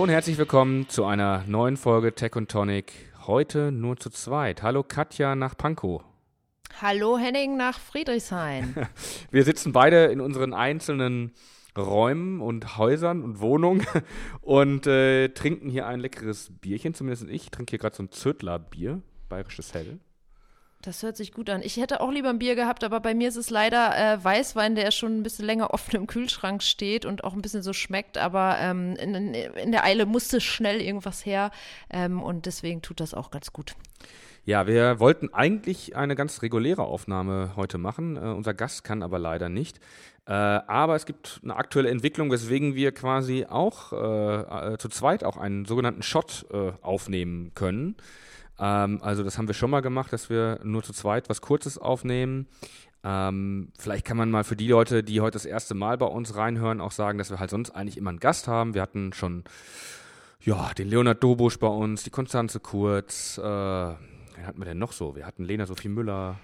Hallo und herzlich willkommen zu einer neuen Folge Tech und Tonic. Heute nur zu zweit. Hallo Katja nach Pankow. Hallo Henning nach Friedrichshain. Wir sitzen beide in unseren einzelnen Räumen und Häusern und Wohnungen und äh, trinken hier ein leckeres Bierchen, zumindest ich. Trinke hier gerade so ein Zödler-Bier, bayerisches Hell. Das hört sich gut an. Ich hätte auch lieber ein Bier gehabt, aber bei mir ist es leider äh, Weißwein, der schon ein bisschen länger offen im Kühlschrank steht und auch ein bisschen so schmeckt. Aber ähm, in, in, der Eile musste schnell irgendwas her ähm, und deswegen tut das auch ganz gut. Ja, wir wollten eigentlich eine ganz reguläre Aufnahme heute machen. Äh, unser Gast kann aber leider nicht. Äh, aber es gibt eine aktuelle Entwicklung, weswegen wir quasi auch äh, äh zu zweit auch einen sogenannten Shot äh, aufnehmen können. Ähm, also das haben wir schon mal gemacht, dass wir nur zu zweit was Kurzes aufnehmen. Ähm, vielleicht kann man mal für die Leute, die heute das erste Mal bei uns reinhören, auch sagen, dass wir halt sonst eigentlich immer einen Gast haben. Wir hatten schon ja, den Leonard Dobusch bei uns, die Konstanze Kurz, äh, wen hatten wir denn noch so? Wir hatten Lena Sophie Müller.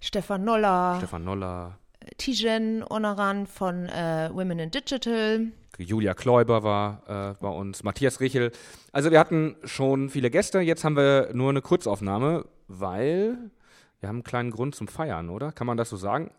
Stefan Noller. Stefan Noller. Tijen Onaran von äh, Women in Digital. Julia Kläuber war äh, bei uns, Matthias Richel. Also wir hatten schon viele Gäste, jetzt haben wir nur eine Kurzaufnahme, weil wir haben einen kleinen Grund zum Feiern, oder? Kann man das so sagen?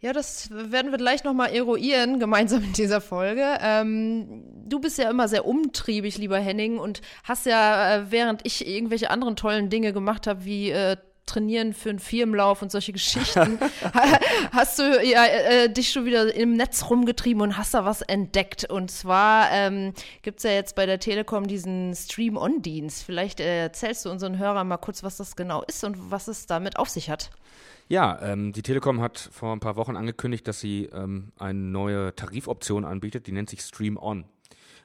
Ja, das werden wir gleich nochmal eruieren, gemeinsam in dieser Folge. Ähm, du bist ja immer sehr umtriebig, lieber Henning, und hast ja, äh, während ich irgendwelche anderen tollen Dinge gemacht habe, wie äh, trainieren für einen Firmenlauf und solche Geschichten, hast du ja äh, dich schon wieder im Netz rumgetrieben und hast da was entdeckt. Und zwar ähm, gibt es ja jetzt bei der Telekom diesen Stream-On-Dienst. Vielleicht äh, erzählst du unseren Hörern mal kurz, was das genau ist und was es damit auf sich hat. Ja, ähm, die Telekom hat vor ein paar Wochen angekündigt, dass sie ähm, eine neue Tarifoption anbietet, die nennt sich Stream On.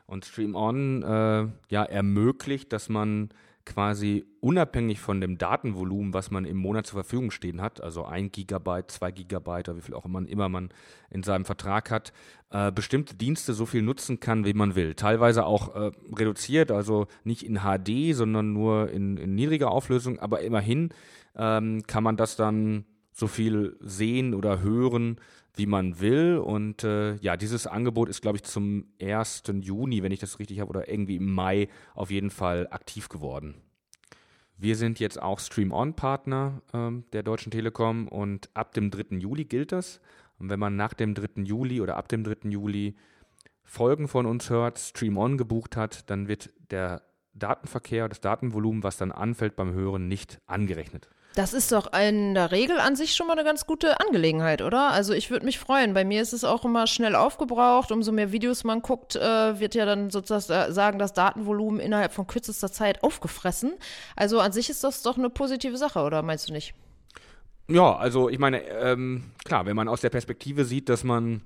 Und Stream On äh, ja, ermöglicht, dass man quasi unabhängig von dem Datenvolumen, was man im Monat zur Verfügung stehen hat, also ein Gigabyte, zwei Gigabyte oder wie viel auch immer, immer man in seinem Vertrag hat, äh, bestimmte Dienste so viel nutzen kann, wie man will. Teilweise auch äh, reduziert, also nicht in HD, sondern nur in, in niedriger Auflösung, aber immerhin ähm, kann man das dann so viel sehen oder hören, wie man will. Und äh, ja, dieses Angebot ist, glaube ich, zum 1. Juni, wenn ich das richtig habe, oder irgendwie im Mai auf jeden Fall aktiv geworden. Wir sind jetzt auch Stream-On-Partner ähm, der Deutschen Telekom und ab dem 3. Juli gilt das. Und wenn man nach dem 3. Juli oder ab dem 3. Juli Folgen von uns hört, Stream-On gebucht hat, dann wird der Datenverkehr, das Datenvolumen, was dann anfällt beim Hören, nicht angerechnet. Das ist doch in der Regel an sich schon mal eine ganz gute Angelegenheit, oder? Also ich würde mich freuen. Bei mir ist es auch immer schnell aufgebraucht. Umso mehr Videos man guckt, äh, wird ja dann sozusagen das Datenvolumen innerhalb von kürzester Zeit aufgefressen. Also an sich ist das doch eine positive Sache, oder meinst du nicht? Ja, also ich meine, ähm, klar, wenn man aus der Perspektive sieht, dass man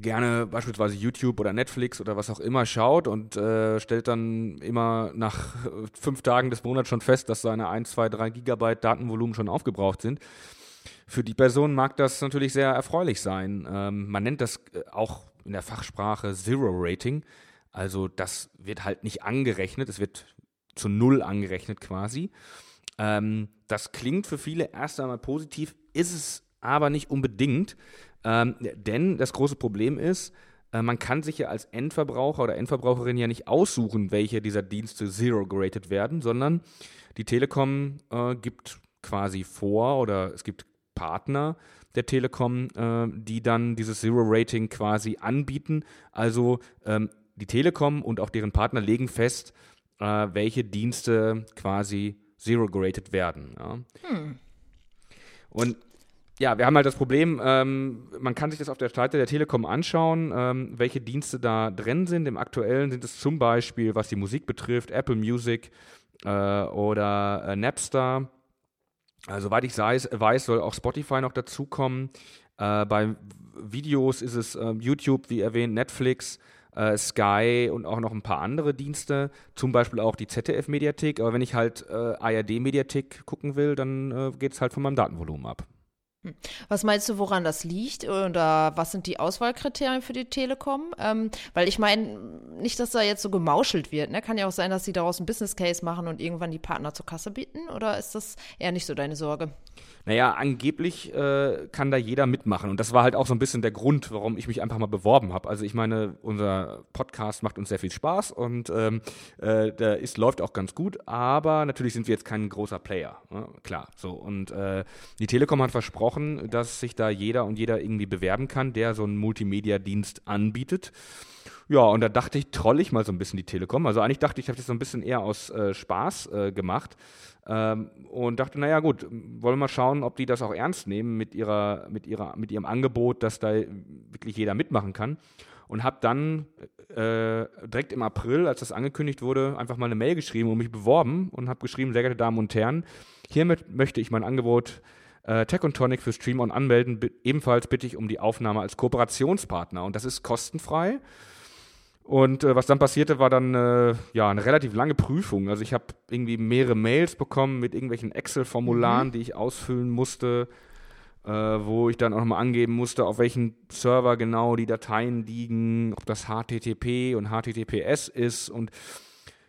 gerne beispielsweise YouTube oder Netflix oder was auch immer schaut und äh, stellt dann immer nach fünf Tagen des Monats schon fest, dass seine 1, 2, 3 Gigabyte Datenvolumen schon aufgebraucht sind. Für die Person mag das natürlich sehr erfreulich sein. Ähm, man nennt das äh, auch in der Fachsprache Zero Rating. Also das wird halt nicht angerechnet, es wird zu Null angerechnet quasi. Ähm, das klingt für viele erst einmal positiv, ist es aber nicht unbedingt. Ähm, denn das große Problem ist, äh, man kann sich ja als Endverbraucher oder Endverbraucherin ja nicht aussuchen, welche dieser Dienste zero gerated werden, sondern die Telekom äh, gibt quasi vor oder es gibt Partner der Telekom, äh, die dann dieses Zero Rating quasi anbieten. Also ähm, die Telekom und auch deren Partner legen fest, äh, welche Dienste quasi zero gerated werden. Ja. Hm. Und ja, wir haben halt das Problem, ähm, man kann sich das auf der Seite der Telekom anschauen, ähm, welche Dienste da drin sind. Im aktuellen sind es zum Beispiel, was die Musik betrifft, Apple Music äh, oder äh, Napster. Also, soweit ich weiß, weiß, soll auch Spotify noch dazukommen. Äh, bei Videos ist es äh, YouTube, wie erwähnt, Netflix, äh, Sky und auch noch ein paar andere Dienste, zum Beispiel auch die ZDF-Mediathek. Aber wenn ich halt äh, ARD-Mediathek gucken will, dann geht es halt von meinem Datenvolumen ab. Hm. Was meinst du, woran das liegt? Oder was sind die Auswahlkriterien für die Telekom? Ähm, weil ich meine, nicht, dass da jetzt so gemauschelt wird. Ne? Kann ja auch sein, dass sie daraus ein Business Case machen und irgendwann die Partner zur Kasse bieten. Oder ist das eher nicht so deine Sorge? Naja, angeblich äh, kann da jeder mitmachen. Und das war halt auch so ein bisschen der Grund, warum ich mich einfach mal beworben habe. Also ich meine, unser Podcast macht uns sehr viel Spaß und ähm, äh, der ist, läuft auch ganz gut, aber natürlich sind wir jetzt kein großer Player. Ne? Klar. So. Und äh, die Telekom hat versprochen, dass sich da jeder und jeder irgendwie bewerben kann, der so einen Multimedia-Dienst anbietet. Ja, und da dachte ich, troll ich mal so ein bisschen die Telekom. Also eigentlich dachte ich, ich habe das so ein bisschen eher aus äh, Spaß äh, gemacht. Ähm, und dachte, naja gut, wollen wir mal schauen, ob die das auch ernst nehmen mit, ihrer, mit, ihrer, mit ihrem Angebot, dass da wirklich jeder mitmachen kann. Und habe dann äh, direkt im April, als das angekündigt wurde, einfach mal eine Mail geschrieben und mich beworben und habe geschrieben, sehr geehrte Damen und Herren, hiermit möchte ich mein Angebot äh, Tech und Tonic für Stream On anmelden. ebenfalls bitte ich um die Aufnahme als Kooperationspartner. Und das ist kostenfrei. Und äh, was dann passierte, war dann äh, ja eine relativ lange Prüfung. Also ich habe irgendwie mehrere Mails bekommen mit irgendwelchen Excel-Formularen, mhm. die ich ausfüllen musste, äh, wo ich dann auch nochmal angeben musste, auf welchen Server genau die Dateien liegen, ob das HTTP und HTTPS ist. Und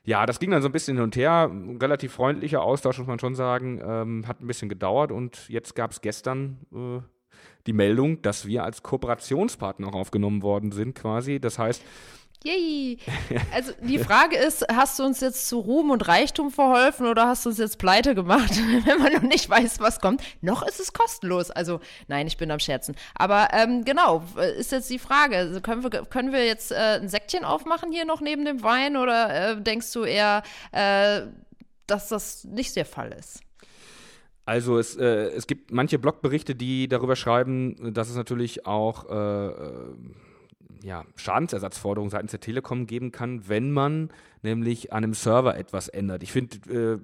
ja, das ging dann so ein bisschen hin und her. Ein relativ freundlicher Austausch, muss man schon sagen. Ähm, hat ein bisschen gedauert und jetzt gab es gestern äh, die Meldung, dass wir als Kooperationspartner auch aufgenommen worden sind, quasi. Das heißt, Yay! Also die Frage ist, hast du uns jetzt zu Ruhm und Reichtum verholfen oder hast du uns jetzt pleite gemacht, wenn man noch nicht weiß, was kommt? Noch ist es kostenlos. Also nein, ich bin am Scherzen. Aber ähm, genau, ist jetzt die Frage, also können, wir, können wir jetzt äh, ein Säckchen aufmachen hier noch neben dem Wein oder äh, denkst du eher, äh, dass das nicht der Fall ist? Also es, äh, es gibt manche Blogberichte, die darüber schreiben, dass es natürlich auch äh, äh ja, Schadensersatzforderungen seitens der Telekom geben kann, wenn man nämlich an einem Server etwas ändert. Ich finde, äh,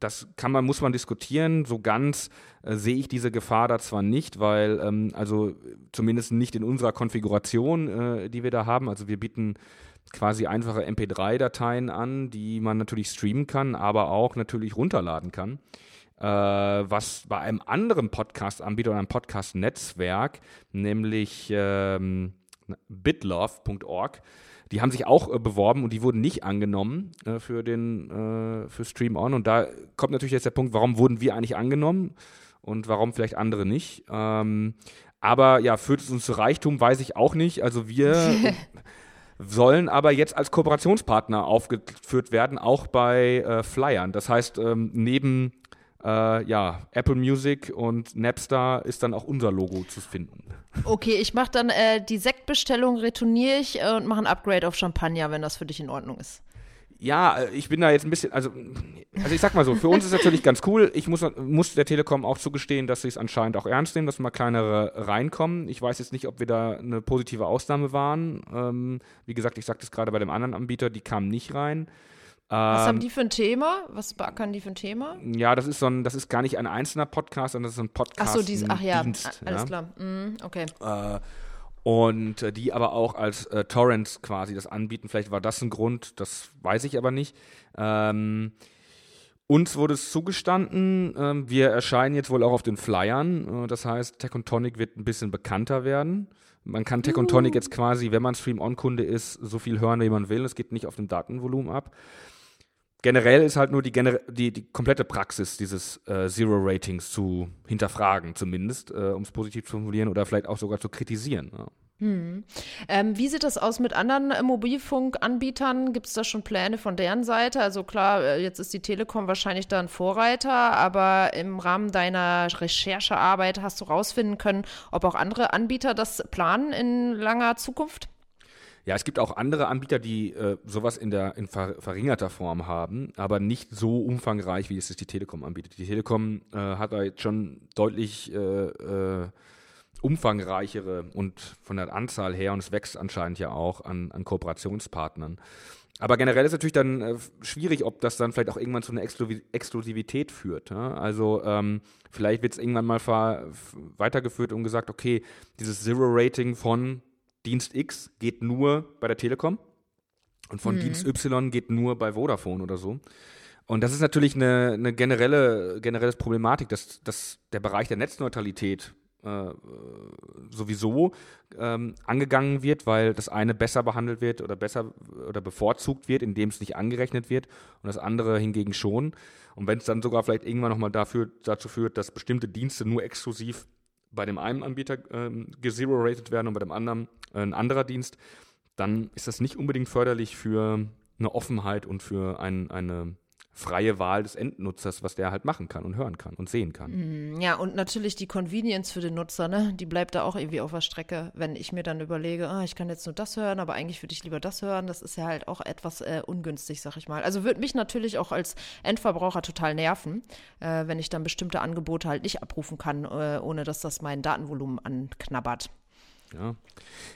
das kann man, muss man diskutieren. So ganz äh, sehe ich diese Gefahr da zwar nicht, weil, ähm, also zumindest nicht in unserer Konfiguration, äh, die wir da haben. Also wir bieten quasi einfache MP3-Dateien an, die man natürlich streamen kann, aber auch natürlich runterladen kann. Äh, was bei einem anderen Podcast-Anbieter oder einem Podcast-Netzwerk, nämlich ähm, bitlove.org. Die haben sich auch äh, beworben und die wurden nicht angenommen äh, für den äh, für Stream On. Und da kommt natürlich jetzt der Punkt, warum wurden wir eigentlich angenommen und warum vielleicht andere nicht. Ähm, aber ja, führt es uns zu Reichtum, weiß ich auch nicht. Also wir sollen aber jetzt als Kooperationspartner aufgeführt werden, auch bei äh, Flyern. Das heißt, ähm, neben äh, ja, Apple Music und Napster ist dann auch unser Logo zu finden. Okay, ich mache dann äh, die Sektbestellung, retourniere ich äh, und mache ein Upgrade auf Champagner, wenn das für dich in Ordnung ist. Ja, äh, ich bin da jetzt ein bisschen, also, also ich sag mal so, für uns ist natürlich ganz cool. Ich muss, muss der Telekom auch zugestehen, dass sie es anscheinend auch ernst nehmen, dass mal kleinere reinkommen. Ich weiß jetzt nicht, ob wir da eine positive Ausnahme waren. Ähm, wie gesagt, ich sagte es gerade bei dem anderen Anbieter, die kamen nicht rein. Was haben ähm, die für ein Thema? Was beackern die für ein Thema? Ja, das ist so ein, das ist gar nicht ein einzelner Podcast, sondern das ist ein Podcast. Ach so, diese, ach ja, Dienst, alles ja. klar. Mm, okay. Äh, und äh, die aber auch als äh, Torrents quasi das anbieten. Vielleicht war das ein Grund, das weiß ich aber nicht. Ähm, uns wurde es zugestanden, ähm, wir erscheinen jetzt wohl auch auf den Flyern. Äh, das heißt, Tech und Tonic wird ein bisschen bekannter werden. Man kann Tech uh. und Tonic jetzt quasi, wenn man Stream-On-Kunde ist, so viel hören, wie man will. Es geht nicht auf dem Datenvolumen ab generell ist halt nur die, die, die komplette Praxis dieses äh, Zero-Ratings zu hinterfragen, zumindest, äh, um es positiv zu formulieren oder vielleicht auch sogar zu kritisieren. Ja. Hm. Ähm, wie sieht das aus mit anderen äh, Mobilfunkanbietern? Gibt es da schon Pläne von deren Seite? Also klar, äh, jetzt ist die Telekom wahrscheinlich da ein Vorreiter, aber im Rahmen deiner Recherchearbeit hast du rausfinden können, ob auch andere Anbieter das planen in langer Zukunft? Ja, es gibt auch andere Anbieter, die äh, sowas in der in ver verringerter Form haben, aber nicht so umfangreich, wie es die Telekom anbietet. Die Telekom äh, hat da jetzt schon deutlich äh, äh, umfangreichere und von der Anzahl her, und es wächst anscheinend ja auch an, an Kooperationspartnern. Aber generell ist natürlich dann äh, schwierig, ob das dann vielleicht auch irgendwann zu einer Exklusivität führt. Ja? Also ähm, vielleicht wird es irgendwann mal weitergeführt und gesagt, okay, dieses Zero-Rating von Dienst X geht nur bei der Telekom und von mhm. Dienst Y geht nur bei Vodafone oder so. Und das ist natürlich eine, eine generelle, generelle Problematik, dass, dass der Bereich der Netzneutralität äh, sowieso ähm, angegangen wird, weil das eine besser behandelt wird oder besser oder bevorzugt wird, indem es nicht angerechnet wird und das andere hingegen schon. Und wenn es dann sogar vielleicht irgendwann nochmal dafür, dazu führt, dass bestimmte Dienste nur exklusiv bei dem einen Anbieter ähm, gezero-rated werden und bei dem anderen äh, ein anderer Dienst, dann ist das nicht unbedingt förderlich für eine Offenheit und für ein, eine freie Wahl des Endnutzers, was der halt machen kann und hören kann und sehen kann. Mm, ja, und natürlich die Convenience für den Nutzer, ne? Die bleibt da auch irgendwie auf der Strecke, wenn ich mir dann überlege, ah, ich kann jetzt nur das hören, aber eigentlich würde ich lieber das hören. Das ist ja halt auch etwas äh, ungünstig, sag ich mal. Also würde mich natürlich auch als Endverbraucher total nerven, äh, wenn ich dann bestimmte Angebote halt nicht abrufen kann, äh, ohne dass das mein Datenvolumen anknabbert. Ja.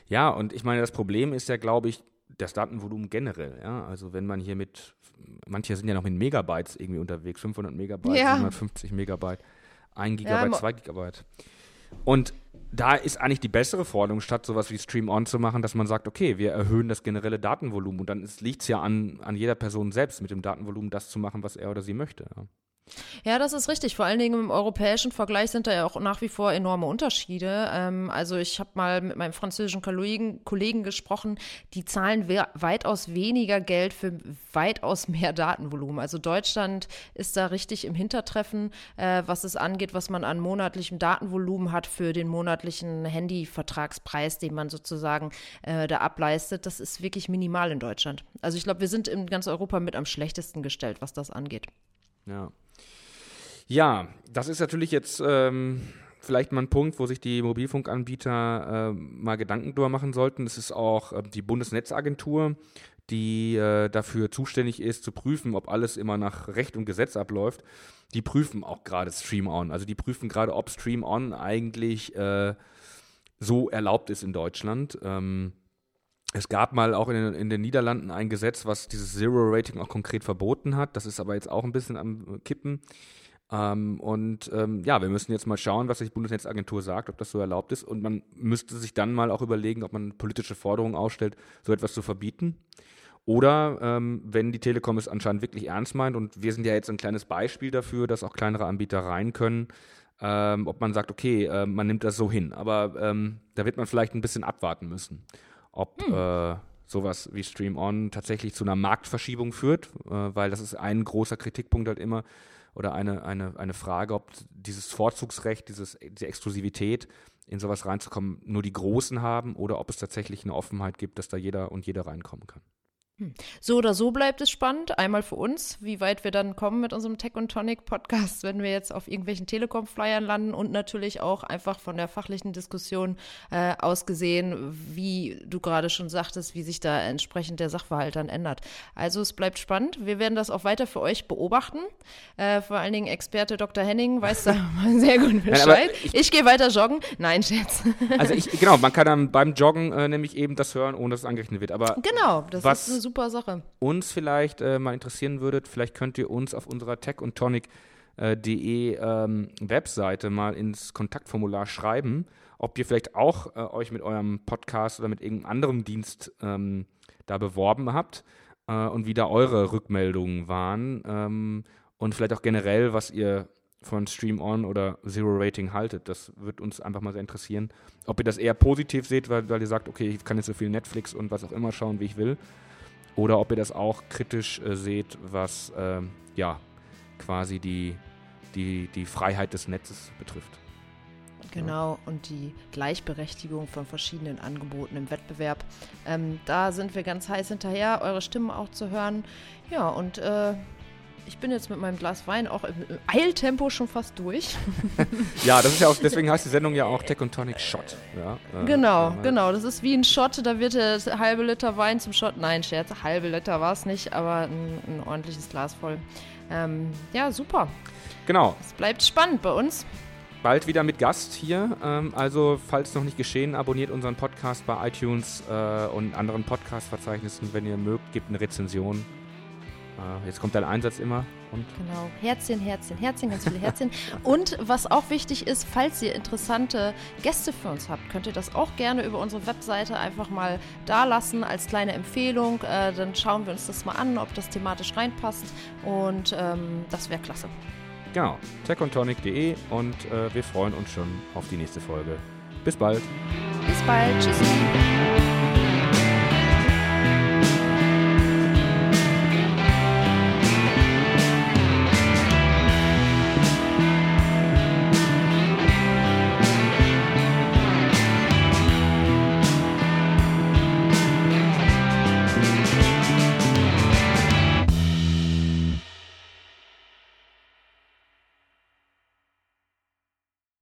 ja, und ich meine, das Problem ist ja, glaube ich, das Datenvolumen generell. Ja? Also wenn man hier mit, manche sind ja noch mit Megabytes irgendwie unterwegs, 500 Megabyte, ja. 750 Megabyte, 1 Gigabyte, ja, 2 Gigabyte. Und da ist eigentlich die bessere Forderung, statt sowas wie Stream On zu machen, dass man sagt, okay, wir erhöhen das generelle Datenvolumen und dann liegt es ja an, an jeder Person selbst, mit dem Datenvolumen das zu machen, was er oder sie möchte. Ja. Ja, das ist richtig. Vor allen Dingen im europäischen Vergleich sind da ja auch nach wie vor enorme Unterschiede. Ähm, also ich habe mal mit meinem französischen Kollegen, Kollegen gesprochen, die zahlen we weitaus weniger Geld für weitaus mehr Datenvolumen. Also Deutschland ist da richtig im Hintertreffen, äh, was es angeht, was man an monatlichem Datenvolumen hat für den monatlichen Handyvertragspreis, den man sozusagen äh, da ableistet. Das ist wirklich minimal in Deutschland. Also ich glaube, wir sind in ganz Europa mit am schlechtesten gestellt, was das angeht. Ja. Ja, das ist natürlich jetzt ähm, vielleicht mal ein Punkt, wo sich die Mobilfunkanbieter äh, mal Gedanken drüber machen sollten. Es ist auch äh, die Bundesnetzagentur, die äh, dafür zuständig ist, zu prüfen, ob alles immer nach Recht und Gesetz abläuft. Die prüfen auch gerade Stream On. Also die prüfen gerade, ob Stream On eigentlich äh, so erlaubt ist in Deutschland. Ähm, es gab mal auch in den, in den, Niederlanden ein Gesetz, was dieses Zero-Rating auch konkret verboten hat. Das ist aber jetzt auch ein bisschen am Kippen. Ähm, und ähm, ja, wir müssen jetzt mal schauen, was die Bundesnetzagentur sagt, ob das so erlaubt ist. Und man müsste sich dann mal auch überlegen, ob man politische Forderungen ausstellt, so etwas zu verbieten. Oder ähm, wenn die Telekom es anscheinend wirklich ernst meint, und wir sind ja jetzt ein kleines Beispiel dafür, dass auch kleinere Anbieter rein können, ähm, ob man sagt, okay, äh, man nimmt das so hin. Aber ähm, da wird man vielleicht ein bisschen abwarten müssen, ob hm. äh, sowas wie Stream On tatsächlich zu einer Marktverschiebung führt, äh, weil das ist ein großer Kritikpunkt halt immer, oder eine, eine, eine Frage, ob dieses Vorzugsrecht, dieses, diese Exklusivität in sowas reinzukommen, nur die Großen haben oder ob es tatsächlich eine Offenheit gibt, dass da jeder und jeder reinkommen kann. Hm. So oder so bleibt es spannend. Einmal für uns, wie weit wir dann kommen mit unserem Tech und Tonic Podcast, wenn wir jetzt auf irgendwelchen Telekom-Flyern landen und natürlich auch einfach von der fachlichen Diskussion äh, aus gesehen, wie du gerade schon sagtest, wie sich da entsprechend der Sachverhalt dann ändert. Also es bleibt spannend. Wir werden das auch weiter für euch beobachten. Äh, vor allen Dingen Experte Dr. Henning weiß da sehr gut Bescheid. Nein, ich, ich gehe weiter joggen. Nein, Scherz. Also ich, genau, man kann dann beim Joggen äh, nämlich eben das hören, ohne dass es angerechnet wird. Aber genau, das was, ist super Sache. Uns vielleicht äh, mal interessieren würdet, vielleicht könnt ihr uns auf unserer Tech und Tonic äh, de ähm, Webseite mal ins Kontaktformular schreiben, ob ihr vielleicht auch äh, euch mit eurem Podcast oder mit irgendeinem anderen Dienst ähm, da beworben habt äh, und wie da eure Rückmeldungen waren ähm, und vielleicht auch generell, was ihr von Stream On oder Zero Rating haltet. Das wird uns einfach mal sehr interessieren. Ob ihr das eher positiv seht, weil, weil ihr sagt, okay, ich kann jetzt so viel Netflix und was auch immer schauen, wie ich will oder ob ihr das auch kritisch äh, seht, was äh, ja quasi die, die, die Freiheit des Netzes betrifft. Genau, und die Gleichberechtigung von verschiedenen Angeboten im Wettbewerb. Ähm, da sind wir ganz heiß hinterher, eure Stimmen auch zu hören. Ja, und äh, ich bin jetzt mit meinem Glas Wein auch im Eiltempo schon fast durch. ja, das ist ja auch, deswegen heißt die Sendung ja auch Tech und Tonic Shot. Ja, äh, genau, genau. Das ist wie ein Shot, da wird der halbe Liter Wein zum Shot. Nein, Scherz, halbe Liter war es nicht, aber ein, ein, ordentliches Glas voll. Ähm, ja, super. Genau. Es bleibt spannend bei uns. Bald wieder mit Gast hier. Ähm, also, falls noch nicht geschehen, abonniert unseren Podcast bei iTunes äh, und anderen Podcast-Verzeichnissen. Wenn ihr mögt, gebt eine Rezension äh, jetzt kommt dein Einsatz immer. Und genau, Herzchen, Herzchen, Herzchen, ganz viele Herzchen. und was auch wichtig ist, falls ihr interessante Gäste für uns habt, könnt ihr das auch gerne über unsere Webseite einfach mal da lassen als kleine Empfehlung. Äh, dann schauen wir uns das mal an, ob das thematisch reinpasst. Und ähm, das wäre klasse. Genau, techontonic.de und äh, wir freuen uns schon auf die nächste Folge. Bis bald. Bis bald. Tschüssi.